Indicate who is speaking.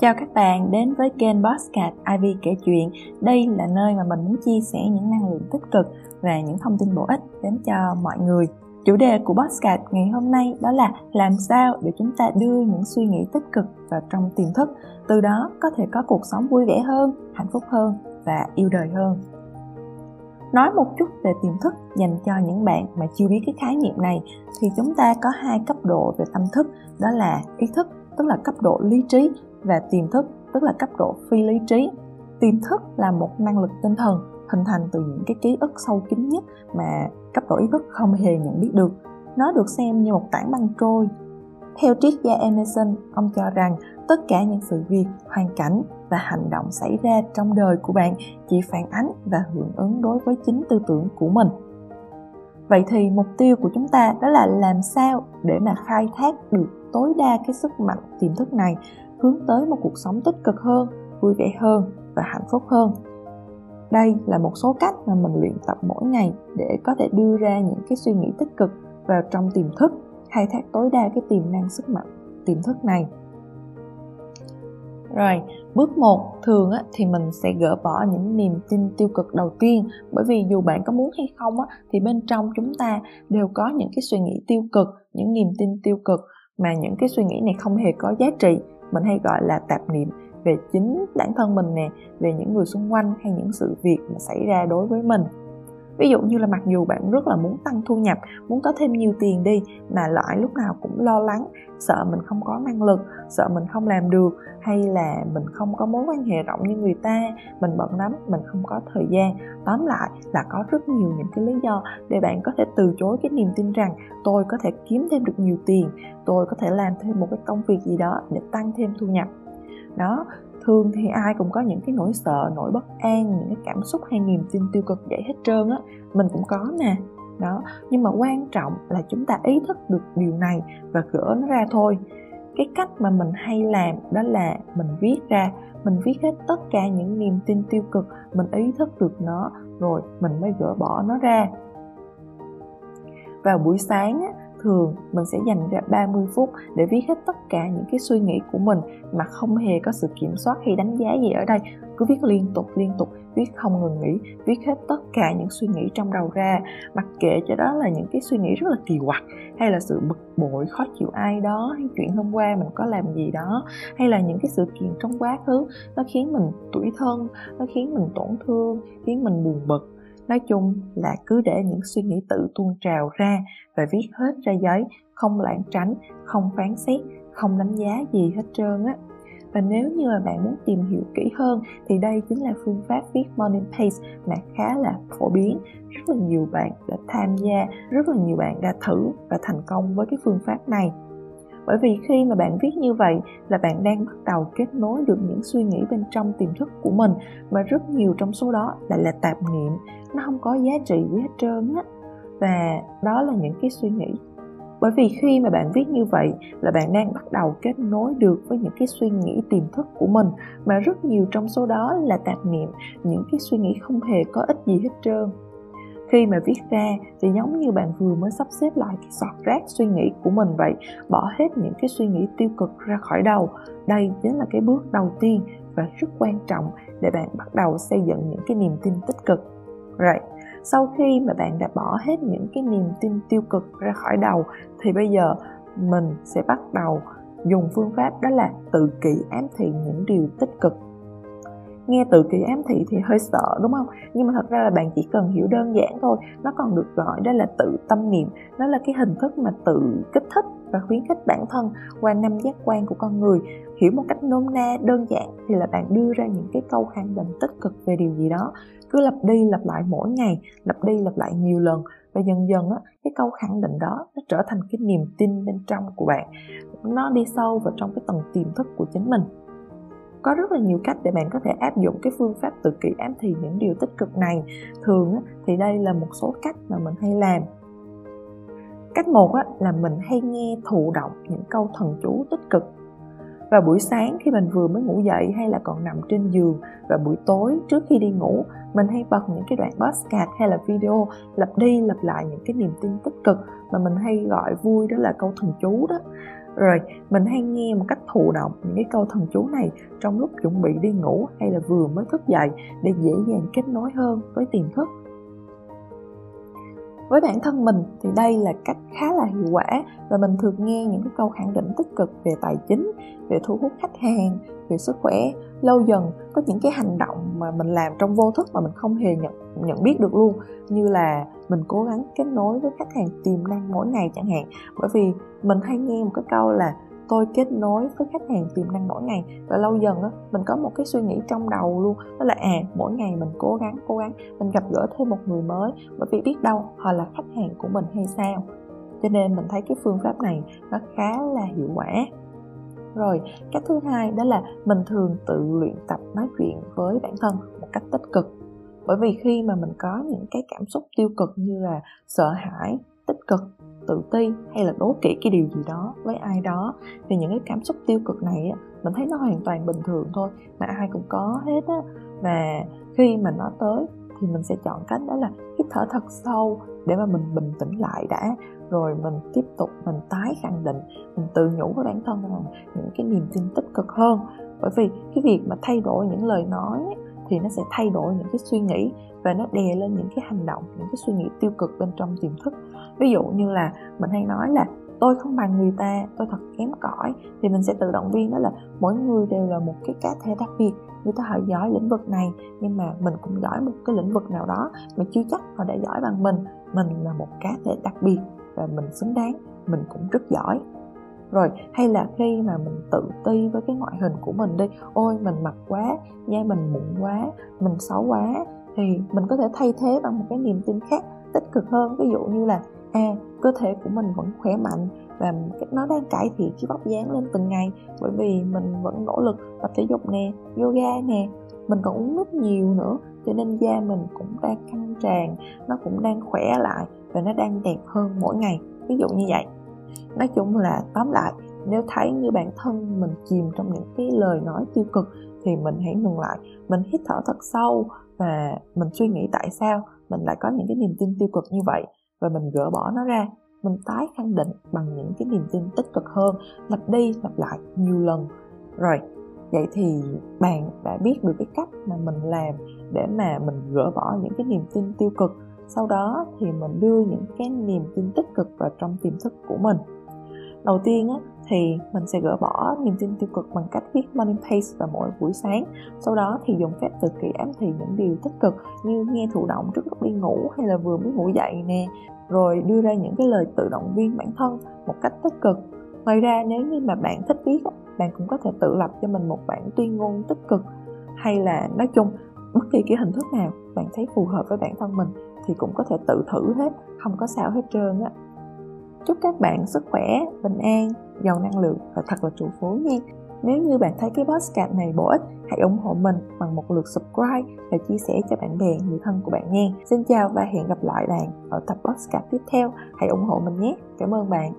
Speaker 1: Chào các bạn đến với kênh Bosscat iv kể chuyện. Đây là nơi mà mình muốn chia sẻ những năng lượng tích cực và những thông tin bổ ích đến cho mọi người. Chủ đề của Bosscat ngày hôm nay đó là làm sao để chúng ta đưa những suy nghĩ tích cực vào trong tiềm thức, từ đó có thể có cuộc sống vui vẻ hơn, hạnh phúc hơn và yêu đời hơn. Nói một chút về tiềm thức dành cho những bạn mà chưa biết cái khái niệm này thì chúng ta có hai cấp độ về tâm thức, đó là ý thức tức là cấp độ lý trí và tiềm thức tức là cấp độ phi lý trí. Tiềm thức là một năng lực tinh thần hình thành từ những cái ký ức sâu kín nhất mà cấp độ ý thức không hề nhận biết được. Nó được xem như một tảng băng trôi. Theo triết gia Emerson, ông cho rằng tất cả những sự việc, hoàn cảnh và hành động xảy ra trong đời của bạn chỉ phản ánh và hưởng ứng đối với chính tư tưởng của mình. Vậy thì mục tiêu của chúng ta đó là làm sao để mà khai thác được tối đa cái sức mạnh tiềm thức này hướng tới một cuộc sống tích cực hơn vui vẻ hơn và hạnh phúc hơn. Đây là một số cách mà mình luyện tập mỗi ngày để có thể đưa ra những cái suy nghĩ tích cực vào trong tiềm thức khai thác tối đa cái tiềm năng sức mạnh tiềm thức này. Rồi, bước 1 thường á, thì mình sẽ gỡ bỏ những niềm tin tiêu cực đầu tiên. Bởi vì dù bạn có muốn hay không á, thì bên trong chúng ta đều có những cái suy nghĩ tiêu cực, những niềm tin tiêu cực mà những cái suy nghĩ này không hề có giá trị mình hay gọi là tạp niệm về chính bản thân mình nè, về những người xung quanh hay những sự việc mà xảy ra đối với mình ví dụ như là mặc dù bạn rất là muốn tăng thu nhập, muốn có thêm nhiều tiền đi, mà loại lúc nào cũng lo lắng, sợ mình không có năng lực, sợ mình không làm được, hay là mình không có mối quan hệ rộng như người ta, mình bận lắm, mình không có thời gian. Tóm lại là có rất nhiều những cái lý do để bạn có thể từ chối cái niềm tin rằng tôi có thể kiếm thêm được nhiều tiền, tôi có thể làm thêm một cái công việc gì đó để tăng thêm thu nhập. Đó thường thì ai cũng có những cái nỗi sợ nỗi bất an những cái cảm xúc hay niềm tin tiêu cực vậy hết trơn á. Mình cũng có nè. Đó nhưng mà quan trọng là chúng ta ý thức được điều này và gỡ nó ra thôi. Cái cách mà mình hay làm đó là mình viết ra mình viết hết tất cả những niềm tin tiêu cực mình ý thức được nó rồi mình mới gỡ bỏ nó ra. Vào buổi sáng á, thường, mình sẽ dành ra 30 phút để viết hết tất cả những cái suy nghĩ của mình mà không hề có sự kiểm soát hay đánh giá gì ở đây. Cứ viết liên tục liên tục, viết không ngừng nghỉ, viết hết tất cả những suy nghĩ trong đầu ra. Mặc kệ cho đó là những cái suy nghĩ rất là kỳ quặc, hay là sự bực bội, khó chịu ai đó, hay chuyện hôm qua mình có làm gì đó, hay là những cái sự kiện trong quá khứ, nó khiến mình tủi thân, nó khiến mình tổn thương, khiến mình buồn bực nói chung là cứ để những suy nghĩ tự tuôn trào ra và viết hết ra giấy, không lãng tránh, không phán xét, không đánh giá gì hết trơn á. Và nếu như mà bạn muốn tìm hiểu kỹ hơn thì đây chính là phương pháp viết morning page mà khá là phổ biến. Rất là nhiều bạn đã tham gia, rất là nhiều bạn đã thử và thành công với cái phương pháp này bởi vì khi mà bạn viết như vậy là bạn đang bắt đầu kết nối được những suy nghĩ bên trong tiềm thức của mình. Mà rất nhiều trong số đó lại là tạp niệm. Nó không có giá trị gì hết trơn á. Và đó là những cái suy nghĩ. Bởi vì khi mà bạn viết như vậy là bạn đang bắt đầu kết nối được với những cái suy nghĩ tiềm thức của mình. Mà rất nhiều trong số đó là tạp niệm. Những cái suy nghĩ không hề có ích gì hết trơn khi mà viết ra thì giống như bạn vừa mới sắp xếp lại cái sọt rác suy nghĩ của mình vậy, bỏ hết những cái suy nghĩ tiêu cực ra khỏi đầu. Đây chính là cái bước đầu tiên và rất quan trọng để bạn bắt đầu xây dựng những cái niềm tin tích cực. Rồi, sau khi mà bạn đã bỏ hết những cái niềm tin tiêu cực ra khỏi đầu, thì bây giờ mình sẽ bắt đầu dùng phương pháp đó là tự kỷ ám thị những điều tích cực nghe từ kỳ ám thị thì hơi sợ đúng không? Nhưng mà thật ra là bạn chỉ cần hiểu đơn giản thôi nó còn được gọi đó là tự tâm niệm. Nó là cái hình thức mà tự kích thích và khuyến khích bản thân qua năm giác quan của con người. Hiểu một cách nôm na đơn giản thì là bạn đưa ra những cái câu khẳng định tích cực về điều gì đó. Cứ lặp đi lặp lại mỗi ngày lặp đi lặp lại nhiều lần và dần dần á, cái câu khẳng định đó nó trở thành cái niềm tin bên trong của bạn. Nó đi sâu vào trong cái tầng tiềm thức của chính mình có rất là nhiều cách để bạn có thể áp dụng cái phương pháp tự kỷ ám thị những điều tích cực này. Thường thì đây là một số cách mà mình hay làm. Cách một là mình hay nghe thụ động những câu thần chú tích cực và buổi sáng khi mình vừa mới ngủ dậy hay là còn nằm trên giường, và buổi tối trước khi đi ngủ, mình hay bật những cái đoạn podcast hay là video lặp đi lặp lại những cái niềm tin tích cực mà mình hay gọi vui, đó là câu thần chú đó. Rồi, mình hay nghe một cách thụ động những cái câu thần chú này trong lúc chuẩn bị đi ngủ hay là vừa mới thức dậy để dễ dàng kết nối hơn với tiềm thức với bản thân mình thì đây là cách khá là hiệu quả và mình thường nghe những cái câu khẳng định tích cực về tài chính, về thu hút khách hàng, về sức khỏe. Lâu dần có những cái hành động mà mình làm trong vô thức mà mình không hề nhận nhận biết được luôn. Như là mình cố gắng kết nối với khách hàng tiềm năng mỗi ngày chẳng hạn. Bởi vì mình hay nghe một cái câu là tôi kết nối với khách hàng tiềm năng mỗi ngày. Và lâu dần á, mình có một cái suy nghĩ trong đầu luôn. Đó là à mỗi ngày mình cố gắng cố gắng, mình gặp gỡ thêm một người mới. Bởi vì biết đâu họ là khách hàng của mình hay sao. Cho nên mình thấy cái phương pháp này nó khá là hiệu quả. Rồi, cách thứ hai đó là mình thường tự luyện tập nói chuyện với bản thân một cách tích cực. Bởi vì khi mà mình có những cái cảm xúc tiêu cực như là sợ hãi, tích cực tự ti hay là đố kỵ cái điều gì đó với ai đó, thì những cái cảm xúc tiêu cực này á, mình thấy nó hoàn toàn bình thường thôi, mà ai cũng có hết á. Và khi mà nó tới thì mình sẽ chọn cách đó là hít thở thật sâu để mà mình bình tĩnh lại đã, rồi mình tiếp tục mình tái khẳng định, mình tự nhủ với bản thân rằng những cái niềm tin tích cực hơn. Bởi vì cái việc mà thay đổi những lời nói thì nó sẽ thay đổi những cái suy nghĩ và nó đè lên những cái hành động, những cái suy nghĩ tiêu cực bên trong tiềm thức. Ví dụ như là mình hay nói là tôi không bằng người ta, tôi thật kém cỏi. Thì mình sẽ tự động viên đó là mỗi người đều là một cái cá thể đặc biệt, người ta họ giỏi lĩnh vực này, nhưng mà mình cũng giỏi một cái lĩnh vực nào đó mà chưa chắc họ đã giỏi bằng mình. Mình là một cá thể đặc biệt và mình xứng đáng, mình cũng rất giỏi rồi, hay là khi mà mình tự ti với cái ngoại hình của mình đi, ôi, mình mập quá, da mình mụn quá, mình xấu quá, thì mình có thể thay thế bằng một cái niềm tin khác, tích cực hơn. Ví dụ như là à cơ thể của mình vẫn khỏe mạnh và nó đang cải thiện cái vóc dáng lên từng ngày, bởi vì mình vẫn nỗ lực tập thể dục nè, yoga nè, mình còn uống nước nhiều nữa, cho nên da mình cũng đang căng tràn, nó cũng đang khỏe lại và nó đang đẹp hơn mỗi ngày. Ví dụ như vậy nói chung là tóm lại, nếu thấy như bản thân mình chìm trong những cái lời nói tiêu cực thì mình hãy ngừng lại, mình hít thở thật sâu và mình suy nghĩ tại sao mình lại có những cái niềm tin tiêu cực như vậy và mình gỡ bỏ nó ra. Mình tái khẳng định bằng những cái niềm tin tích cực hơn, lặp đi lặp lại nhiều lần. Rồi, vậy thì bạn đã biết được cái cách mà mình làm để mà mình gỡ bỏ những cái niềm tin tiêu cực. Sau đó thì mình đưa những cái niềm tin tích cực vào trong tiềm thức của mình đầu tiên á, thì mình sẽ gỡ bỏ niềm tin tiêu cực bằng cách viết morning pace vào mỗi buổi sáng. Sau đó thì dùng phép tự kỷ ám thị những điều tích cực như nghe thụ động trước lúc đi ngủ hay là vừa mới ngủ dậy nè rồi đưa ra những cái lời tự động viên bản thân một cách tích cực. Ngoài ra nếu như mà bạn thích viết bạn cũng có thể tự lập cho mình một bản tuyên ngôn tích cực hay là nói chung bất kỳ cái hình thức nào bạn thấy phù hợp với bản thân mình thì cũng có thể tự thử hết không có sao hết trơn á chúc các bạn sức khỏe bình an giàu năng lượng và thật là trụ phú nha nếu như bạn thấy cái podcast này bổ ích, hãy ủng hộ mình bằng một lượt subscribe và chia sẻ cho bạn bè, người thân của bạn nha. Xin chào và hẹn gặp lại bạn ở tập podcast tiếp theo. Hãy ủng hộ mình nhé. Cảm ơn bạn.